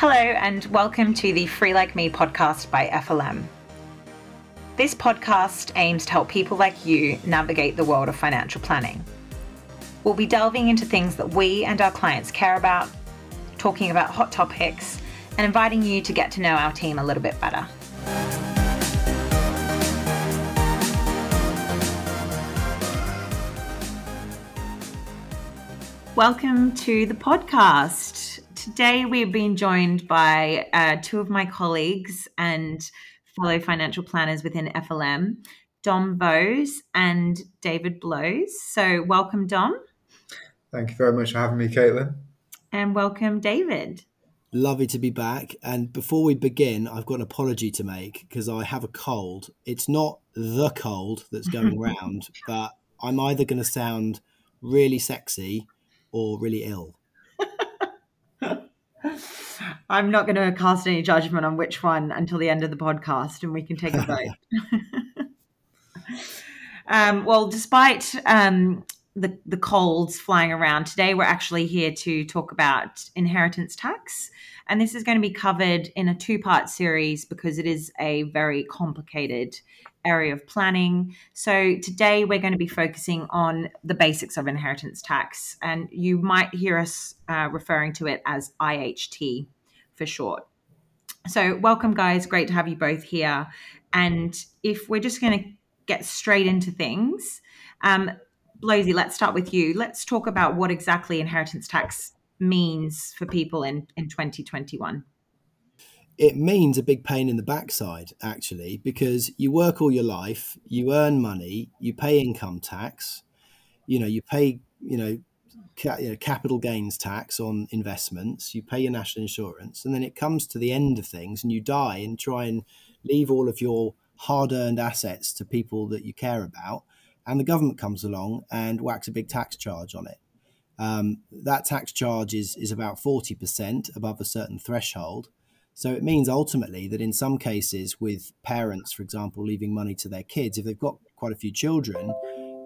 Hello, and welcome to the Free Like Me podcast by FLM. This podcast aims to help people like you navigate the world of financial planning. We'll be delving into things that we and our clients care about, talking about hot topics, and inviting you to get to know our team a little bit better. Welcome to the podcast. Today we've been joined by uh, two of my colleagues and fellow financial planners within FLM, Dom Bose and David Blows. So, welcome, Dom. Thank you very much for having me, Caitlin. And welcome, David. Lovely to be back. And before we begin, I've got an apology to make because I have a cold. It's not the cold that's going round, but I'm either going to sound really sexy or really ill? I'm not going to cast any judgment on which one until the end of the podcast, and we can take a vote. um, well, despite um, the the colds flying around today, we're actually here to talk about inheritance tax, and this is going to be covered in a two part series because it is a very complicated area of planning. So today we're going to be focusing on the basics of inheritance tax, and you might hear us uh, referring to it as IHT for short. So, welcome, guys. Great to have you both here. And if we're just going to get straight into things, um, Blosey, let's start with you. Let's talk about what exactly inheritance tax means for people in, in 2021 it means a big pain in the backside actually because you work all your life you earn money you pay income tax you know you pay you know, ca- you know, capital gains tax on investments. You pay your national insurance and then it comes to the end of things and you die and try and leave all of your hard-earned assets to people that you care about and the government comes along and whacks a big tax charge on it. Um, that tax charge is, is about 40% above a certain threshold. So it means ultimately that in some cases, with parents, for example, leaving money to their kids, if they've got quite a few children,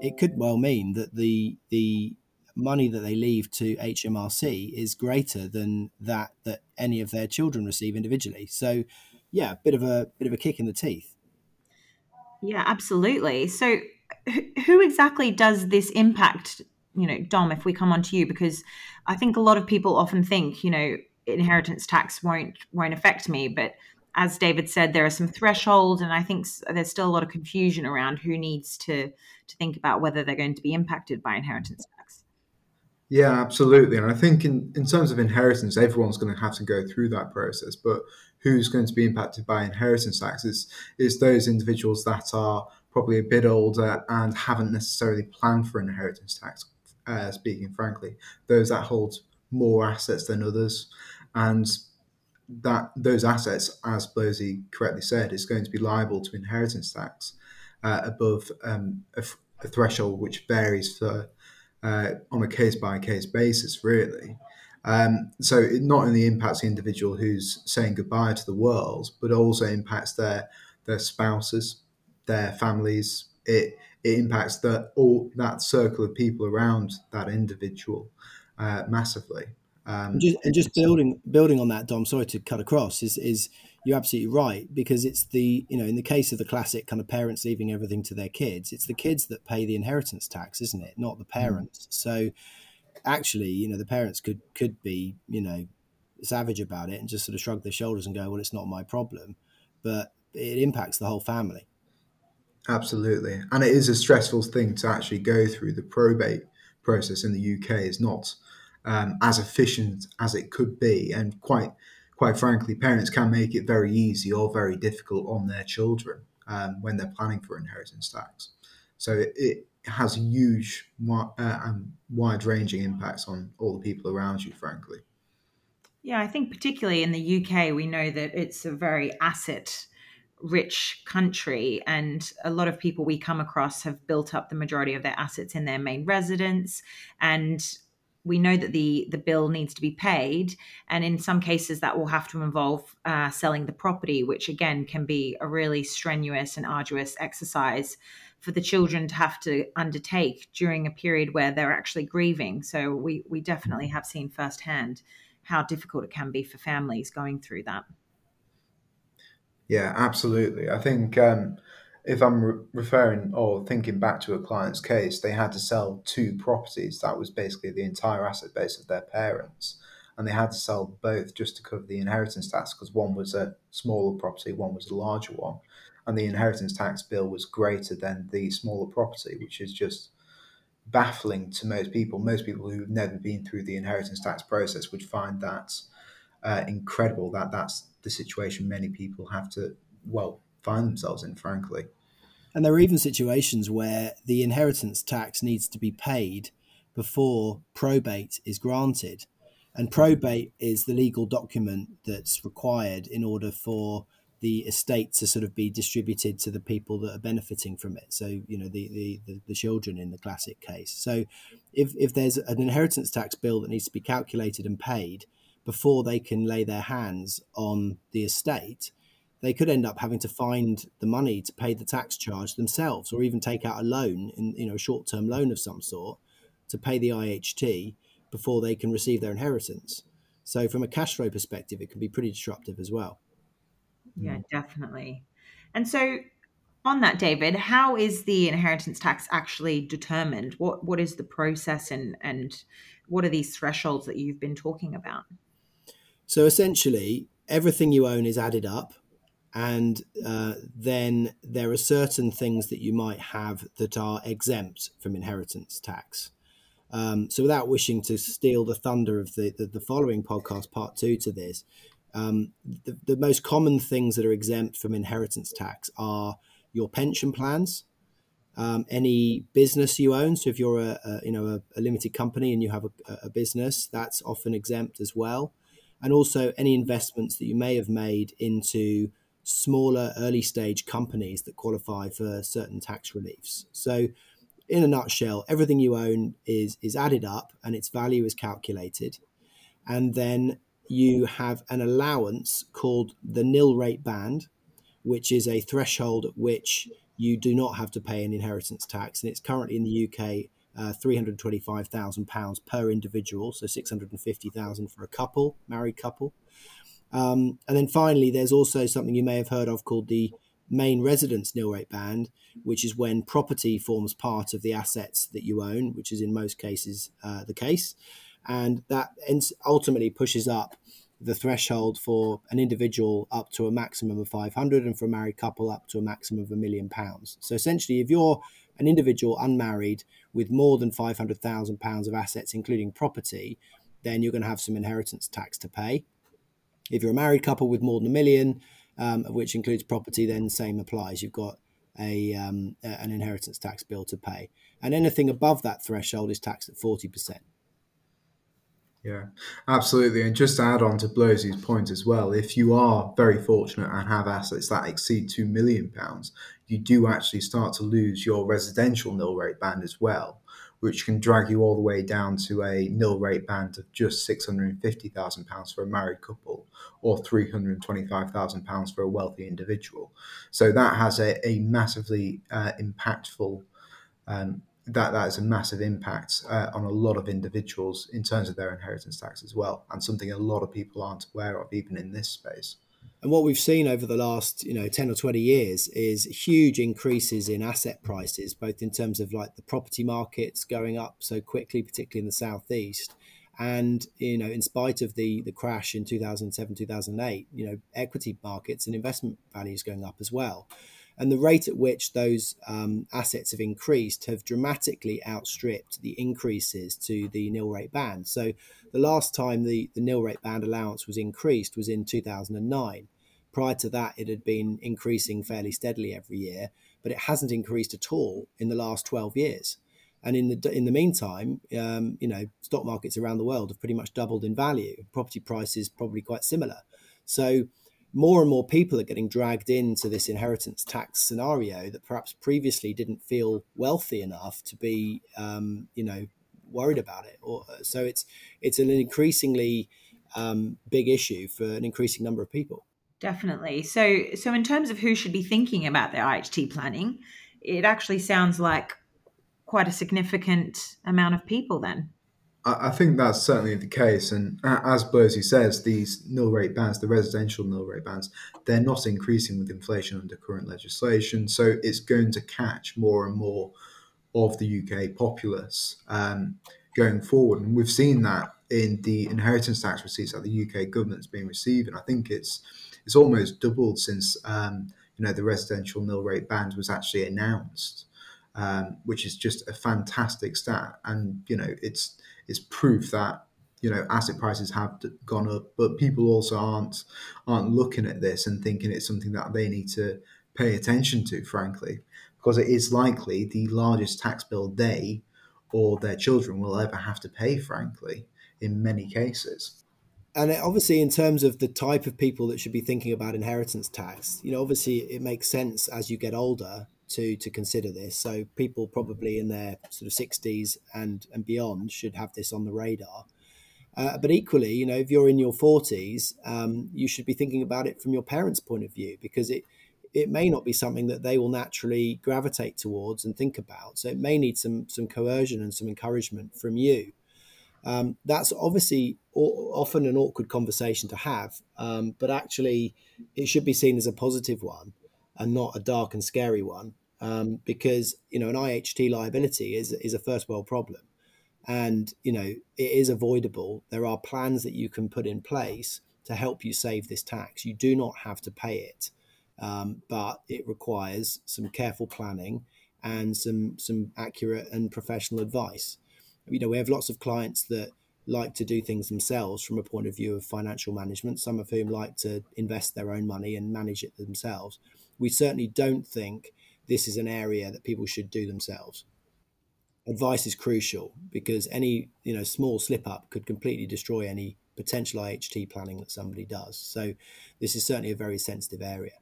it could well mean that the the money that they leave to HMRC is greater than that that any of their children receive individually. So, yeah, bit of a bit of a kick in the teeth. Yeah, absolutely. So, who exactly does this impact? You know, Dom, if we come on to you, because I think a lot of people often think, you know, inheritance tax won't won't affect me but as david said there are some thresholds and i think there's still a lot of confusion around who needs to to think about whether they're going to be impacted by inheritance tax yeah absolutely. And i think in, in terms of inheritance everyone's going to have to go through that process but who's going to be impacted by inheritance tax is, is those individuals that are probably a bit older and haven't necessarily planned for inheritance tax uh, speaking frankly. Those that hold more assets than others, and that those assets, as Blosey correctly said, is going to be liable to inheritance tax uh, above um, a, a, threshold which varies for uh, on a case by case basis, really. Um, so it not only impacts the individual who's saying goodbye to the world, but also impacts their their spouses, their families. It it impacts the all that circle of people around that individual uh, massively. Um, and just, and just building building on that, Dom. Sorry to cut across. Is is you're absolutely right because it's the you know in the case of the classic kind of parents leaving everything to their kids, it's the kids that pay the inheritance tax, isn't it? Not the mm. parents. Mm. So actually, you know, the parents could could be you know savage about it and just sort of shrug their shoulders and go, well, it's not my problem, but it impacts the whole family. Absolutely, and it is a stressful thing to actually go through the probate process in the UK. Is not um, as efficient as it could be, and quite quite frankly, parents can make it very easy or very difficult on their children um, when they're planning for inheritance tax. So it, it has huge uh, and wide ranging impacts on all the people around you, frankly. Yeah, I think particularly in the UK, we know that it's a very asset rich country and a lot of people we come across have built up the majority of their assets in their main residence and we know that the the bill needs to be paid and in some cases that will have to involve uh, selling the property which again can be a really strenuous and arduous exercise for the children to have to undertake during a period where they're actually grieving so we we definitely have seen firsthand how difficult it can be for families going through that. Yeah, absolutely. I think um, if I'm re- referring or thinking back to a client's case, they had to sell two properties. That was basically the entire asset base of their parents. And they had to sell both just to cover the inheritance tax because one was a smaller property, one was a larger one. And the inheritance tax bill was greater than the smaller property, which is just baffling to most people. Most people who've never been through the inheritance tax process would find that uh, incredible that that's the situation many people have to, well, find themselves in, frankly. And there are even situations where the inheritance tax needs to be paid before probate is granted. And probate is the legal document that's required in order for the estate to sort of be distributed to the people that are benefiting from it. So, you know, the, the, the, the, children in the classic case. So, if, if there's an inheritance tax bill that needs to be calculated and paid before they can lay their hands on the estate, they could end up having to find the money to pay the tax charge themselves or even take out a loan, in, you know, a short term loan of some sort to pay the IHT before they can receive their inheritance. So, from a cash flow perspective, it can be pretty disruptive as well. Yeah, mm. definitely. And so, on that, David, how is the inheritance tax actually determined? What what is the process, and and what are these thresholds that you've been talking about? So essentially, everything you own is added up, and uh, then there are certain things that you might have that are exempt from inheritance tax. Um, so, without wishing to steal the thunder of the, the, the following podcast, part two to this, um, the, the most common things that are exempt from inheritance tax are your pension plans, um, any business you own. So if you're a, a you know a, a, limited company and you have a, a, business, that's often exempt as well, and also any investments that you may have made into smaller early stage companies that qualify for certain tax reliefs. So in a nutshell, everything you own is is added up and its value is calculated, and then you have an allowance called the nil rate band, which is a threshold at which you do not have to pay an inheritance tax, and it's currently in the UK uh, £325,000 per individual, so 650,000 for a couple, married couple. Um, and then finally, there's also something you may have heard of called the main residence nil rate band, which is when property forms part of the assets that you own, which is in most cases uh, the case. And that ultimately pushes up the threshold for an individual up to a maximum of 500 and for a married couple up to a maximum of a million pounds. So essentially if you're an individual unmarried with more than 500,000 pounds of assets including property then you're going to have some inheritance tax to pay if you're a married couple with more than a million um, which includes property then same applies. You've got a um, an inheritance tax bill to pay. And anything above that threshold is taxed at 40% yeah, absolutely. And just to add on to Blosey's point as well, if you are very fortunate and have assets that exceed £2 million, you do actually start to lose your residential nil rate band as well, which can drag you all the way down to a nil rate band of just £650,000 for a married couple or £325,000 for a wealthy individual. So that has a, a massively uh, impactful um, that that is a massive impact uh, on a lot of individuals in terms of their inheritance tax as well, and something a lot of people aren't aware of, even in this space. And what we've seen over the last, you know, ten or twenty years is huge increases in asset prices, both in terms of like the property markets going up so quickly, particularly in the southeast, and you know, in spite of the the crash in two thousand seven, two thousand eight, you know, equity markets and investment values going up as well and the rate at which those um, assets have increased have dramatically outstripped the increases to the nil rate band. So the last time the, the nil rate band allowance was increased was in 2009. Prior to that, it had been increasing fairly steadily every year, but it hasn't increased at all in the last 12 years. And in the in the meantime, um, you know, stock markets around the world have pretty much doubled in value. Property prices probably quite similar. So more and more people are getting dragged into this inheritance tax scenario that perhaps previously didn't feel wealthy enough to be, um, you know, worried about it. Or so it's it's an increasingly um, big issue for an increasing number of people. Definitely. So so in terms of who should be thinking about their IHT planning, it actually sounds like quite a significant amount of people then. I think that's certainly the case. And as Blossy says, these nil rate bands, the residential nil rate bands, they're not increasing with inflation under current legislation. So it's going to catch more and more of the UK populace um, going forward. And we've seen that in the inheritance tax receipts that the UK government's been receiving. I think it's it's almost doubled since um, you know the residential nil rate band was actually announced, um, which is just a fantastic stat. And you know it's it's proof that you know asset prices have gone up, but people also aren't aren't looking at this and thinking it's something that they need to pay attention to, frankly, because it is likely the largest tax bill they or their children will ever have to pay, frankly, in many cases. And obviously, in terms of the type of people that should be thinking about inheritance tax, you know, obviously it makes sense as you get older to to consider this. So people probably in their sort of sixties and and beyond should have this on the radar. Uh, but equally, you know, if you're in your forties, um, you should be thinking about it from your parents' point of view because it it may not be something that they will naturally gravitate towards and think about. So it may need some some coercion and some encouragement from you. Um, that's obviously often an awkward conversation to have, um, but actually it should be seen as a positive one and not a dark and scary one um, because you know an IHT liability is is a first world problem, and you know it is avoidable. There are plans that you can put in place to help you save this tax. You do not have to pay it, um, but it requires some careful planning and some some accurate and professional advice. You know we have lots of clients that like to do things themselves from a point of view of financial management. Some of whom like to invest their own money and manage it themselves. We certainly don't think this is an area that people should do themselves. Advice is crucial because any you know small slip up could completely destroy any potential IHT planning that somebody does. So this is certainly a very sensitive area.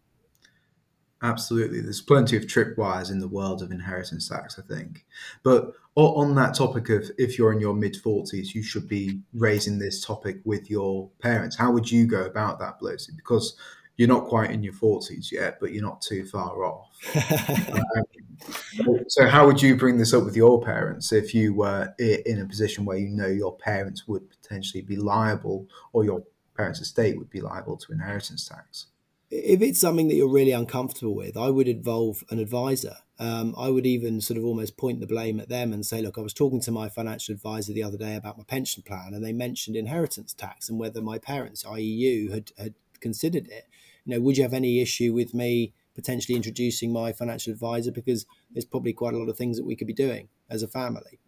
Absolutely. There's plenty of tripwires in the world of inheritance tax, I think. But on that topic of if you're in your mid 40s, you should be raising this topic with your parents. How would you go about that, Blossy? Because you're not quite in your 40s yet, but you're not too far off. um, so, how would you bring this up with your parents if you were in a position where you know your parents would potentially be liable or your parents' estate would be liable to inheritance tax? If it's something that you're really uncomfortable with, I would involve an advisor. Um, I would even sort of almost point the blame at them and say, look, I was talking to my financial advisor the other day about my pension plan, and they mentioned inheritance tax and whether my parents, i.e., you, had, had considered it you know, would you have any issue with me potentially introducing my financial advisor? Because there's probably quite a lot of things that we could be doing as a family.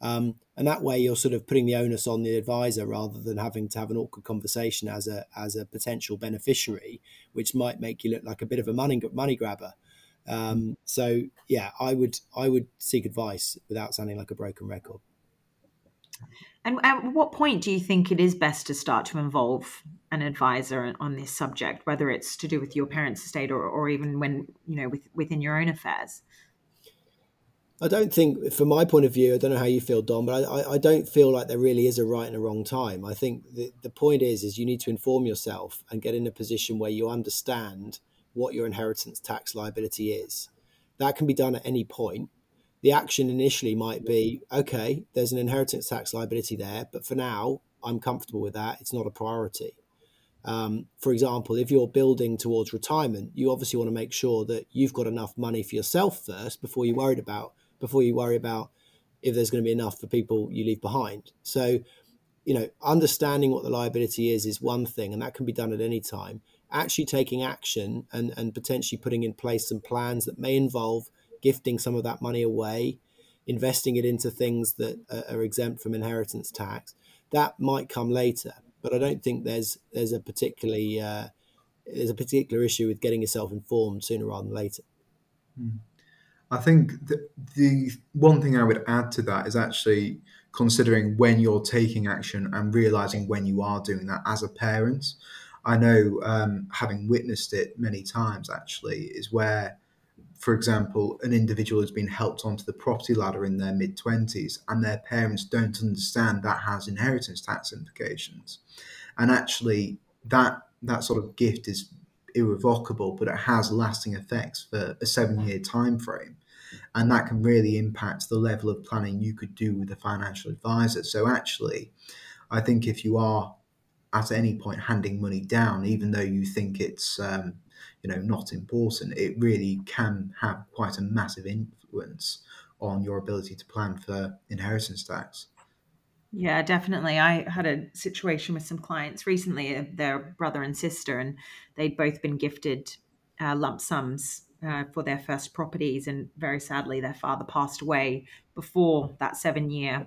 Um, and that way you're sort of putting the onus on the advisor rather than having to have an awkward conversation as a as a potential beneficiary, which might make you look like a bit of a money money grabber. Um, so yeah, I would I would seek advice without sounding like a broken record. And at what point do you think it is best to start to involve an advisor on this subject, whether it's to do with your parents' estate or, or even when, you know, with, within your own affairs? I don't think, from my point of view, I don't know how you feel, Dom, but I, I don't feel like there really is a right and a wrong time. I think the, the point is, is you need to inform yourself and get in a position where you understand what your inheritance tax liability is. That can be done at any point the action initially might be okay, there's an inheritance tax liability there, but for now, I'm comfortable with that. It's not a priority. Um, for example, if you're building towards retirement, you obviously want to make sure that you've got enough money for yourself first before you worried about before you worry about if there's going to be enough for people you leave behind. So, you know, understanding what the liability is is one thing, and that can be done at any time. Actually taking action and, and potentially putting in place some plans that may involve gifting some of that money away, investing it into things that are exempt from inheritance tax. That might come later, but I don't think there's there's a particularly uh, there's a particular issue with getting yourself informed sooner rather than later. Hmm. I think the, the one thing I would add to that is actually considering when you're taking action and realizing when you are doing that as a parent. I know, um, having witnessed it many times, actually, is where for example, an individual has been helped onto the property ladder in their mid 20s and their parents don't understand that has inheritance tax implications. And actually, that, that sort of gift is irrevocable, but it has lasting effects for a seven year time frame. and that can really impact the level of planning you could do with a financial advisor. So, actually, I think if you are at any point handing money down, even though you think it's um, you know not important, it really can have quite a massive influence on your ability to plan for inheritance tax. Yeah, definitely. I had a situation with some clients recently, uh, their brother and sister, and they'd both been gifted uh, lump sums uh, for their first properties. And very sadly, their father passed away before that seven year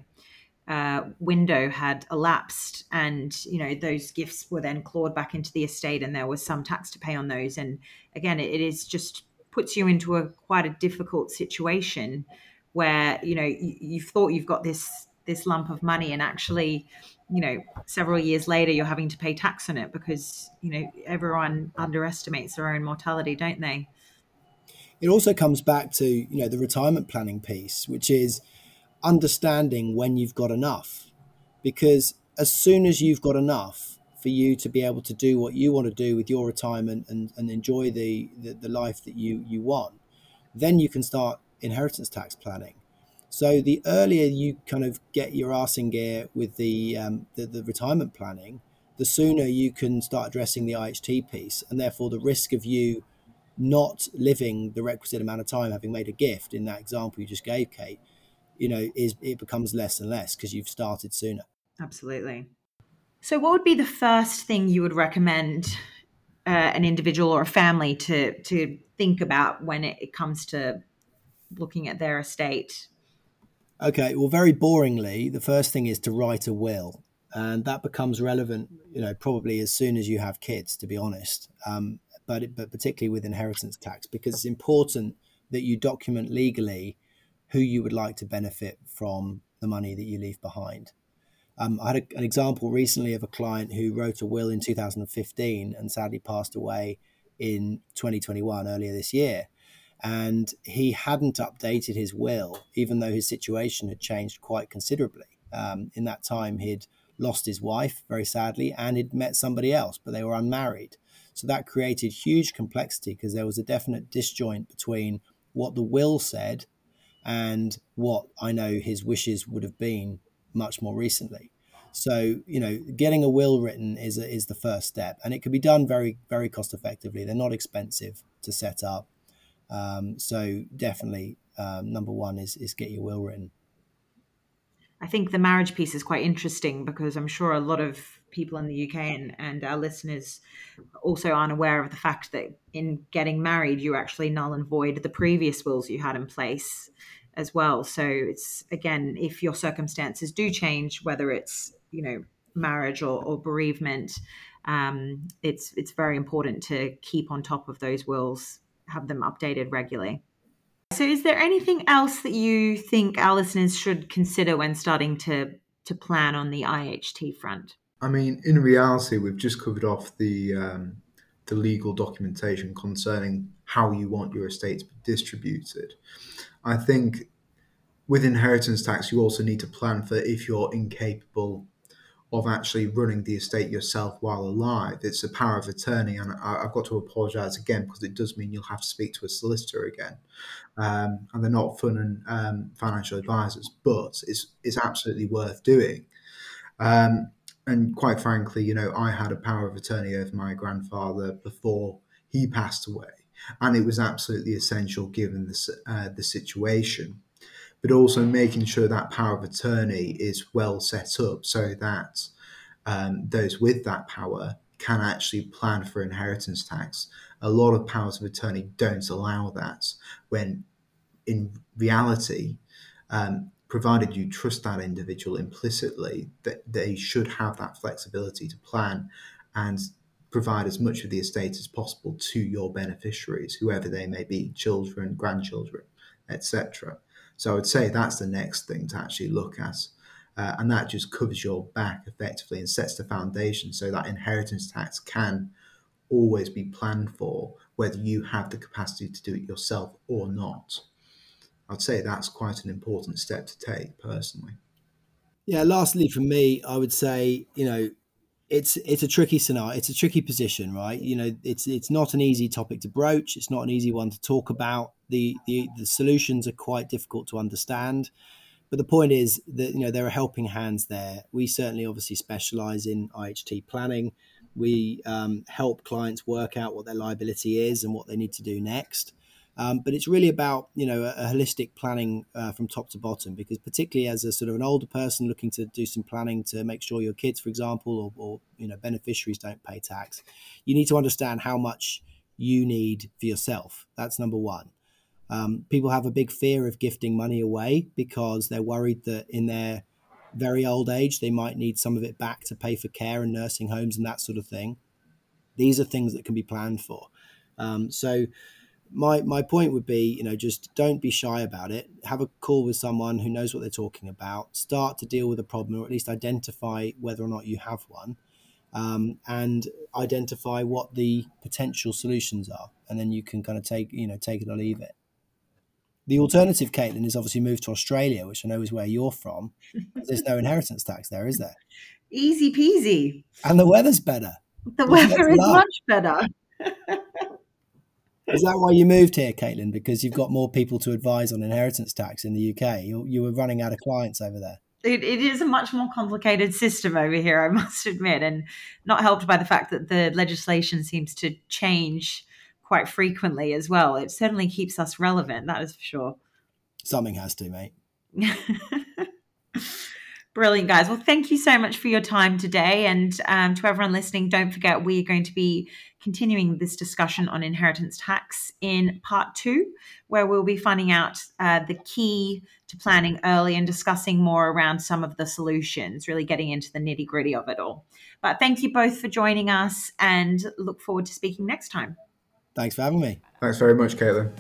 uh, window had elapsed. And, you know, those gifts were then clawed back into the estate, and there was some tax to pay on those. And again, it, is just puts you into a quite a difficult situation where, you know, you, you've thought you've got this this lump of money and actually you know several years later you're having to pay tax on it because you know everyone underestimates their own mortality don't they it also comes back to you know the retirement planning piece which is understanding when you've got enough because as soon as you've got enough for you to be able to do what you want to do with your retirement and, and enjoy the, the, the life that you, you want, then you can start inheritance tax planning. So the earlier you kind of get your arse in gear with the, um, the, the retirement planning, the sooner you can start addressing the IHT piece, and therefore the risk of you not living the requisite amount of time, having made a gift in that example you just gave, Kate, you know, is it becomes less and less because you've started sooner. Absolutely. So, what would be the first thing you would recommend uh, an individual or a family to to think about when it, it comes to looking at their estate Okay, well, very boringly, the first thing is to write a will, and that becomes relevant, you know, probably as soon as you have kids, to be honest. Um, but but particularly with inheritance tax, because it's important that you document legally who you would like to benefit from the money that you leave behind. Um, I had a, an example recently of a client who wrote a will in 2015 and sadly passed away in 2021, earlier this year and he hadn't updated his will, even though his situation had changed quite considerably. Um, in that time, he'd lost his wife very sadly and he'd met somebody else, but they were unmarried. So that created huge complexity because there was a definite disjoint between what the will said and what I know his wishes would have been much more recently. So you know, getting a will written is is the first step, and it can be done very very cost effectively. They're not expensive to set up. Um, so definitely, um, number one is is get your will written. I think the marriage piece is quite interesting because I'm sure a lot of people in the UK and, and our listeners also aren't aware of the fact that in getting married, you actually null and void the previous wills you had in place as well. So it's again, if your circumstances do change, whether it's you know marriage or, or bereavement, um, it's it's very important to keep on top of those wills have them updated regularly. So, is there anything else that you think our listeners should consider when starting to to plan on the IHT front? I mean, in reality, we've just covered off the um, the legal documentation concerning how you want your estate to be distributed. I think with inheritance tax, you also need to plan for if you're incapable of actually running the estate yourself while alive. It's a power of attorney, and I, have got to apologise again because it does mean you'll have to speak to a solicitor again, um, and they're not fun and um, financial advisors, but it's it's absolutely worth doing. Um, and quite frankly, you know, I had a power of attorney over my grandfather before he passed away, and it was absolutely essential given the uh, the situation but also making sure that power of attorney is well set up so that um, those with that power can actually plan for inheritance tax. A lot of powers of attorney don't allow that, when in reality, um, provided you trust that individual implicitly, that they should have that flexibility to plan and provide as much of the estate as possible to your beneficiaries, whoever they may be, children, grandchildren, etc. So I would say that's the next thing to actually look at. Uh, and that just covers your back effectively and sets the foundation so that inheritance tax can always be planned for, whether you have the capacity to do it yourself or not. I'd say that's quite an important step to take personally. Yeah, lastly, for me, I would say, you know, it's it's a tricky scenario. It's a tricky position, right? You know, it's it's not an easy topic to broach. It's not an easy one to talk about. The the, the solutions are quite difficult to understand. But the point is that you know there are helping hands there. We certainly obviously specialize in IHT planning. We um, help clients work out what their liability is and what they need to do next. Um, but it's really about you know a, a holistic planning uh, from top to bottom because particularly as a sort of an older person looking to do some planning to make sure your kids, for example, or, or you know beneficiaries don't pay tax, you need to understand how much you need for yourself. That's number one. Um, people have a big fear of gifting money away because they're worried that in their very old age they might need some of it back to pay for care and nursing homes and that sort of thing. These are things that can be planned for. Um, so my my point would be, you know, just don't be shy about it. Have a call with someone who knows what they're talking about. Start to deal with a problem, or at least identify whether or not you have one, um, and identify what the potential solutions are, and then you can kind of take you know take it or leave it. The alternative, Caitlin, is obviously move to Australia, which I know is where you're from. There's no inheritance tax there, is there? Easy peasy. And the weather's better. The weather is much better. Is that why you moved here, Caitlin? Because you've got more people to advise on inheritance tax in the UK. You, you were running out of clients over there. It, it is a much more complicated system over here, I must admit, and not helped by the fact that the legislation seems to change quite frequently as well. It certainly keeps us relevant, that is for sure. Something has to, mate. Brilliant, guys. Well, thank you so much for your time today. And um, to everyone listening, don't forget we are going to be continuing this discussion on inheritance tax in part two, where we'll be finding out uh, the key to planning early and discussing more around some of the solutions, really getting into the nitty gritty of it all. But thank you both for joining us and look forward to speaking next time. Thanks for having me. Thanks very much, Caitlin.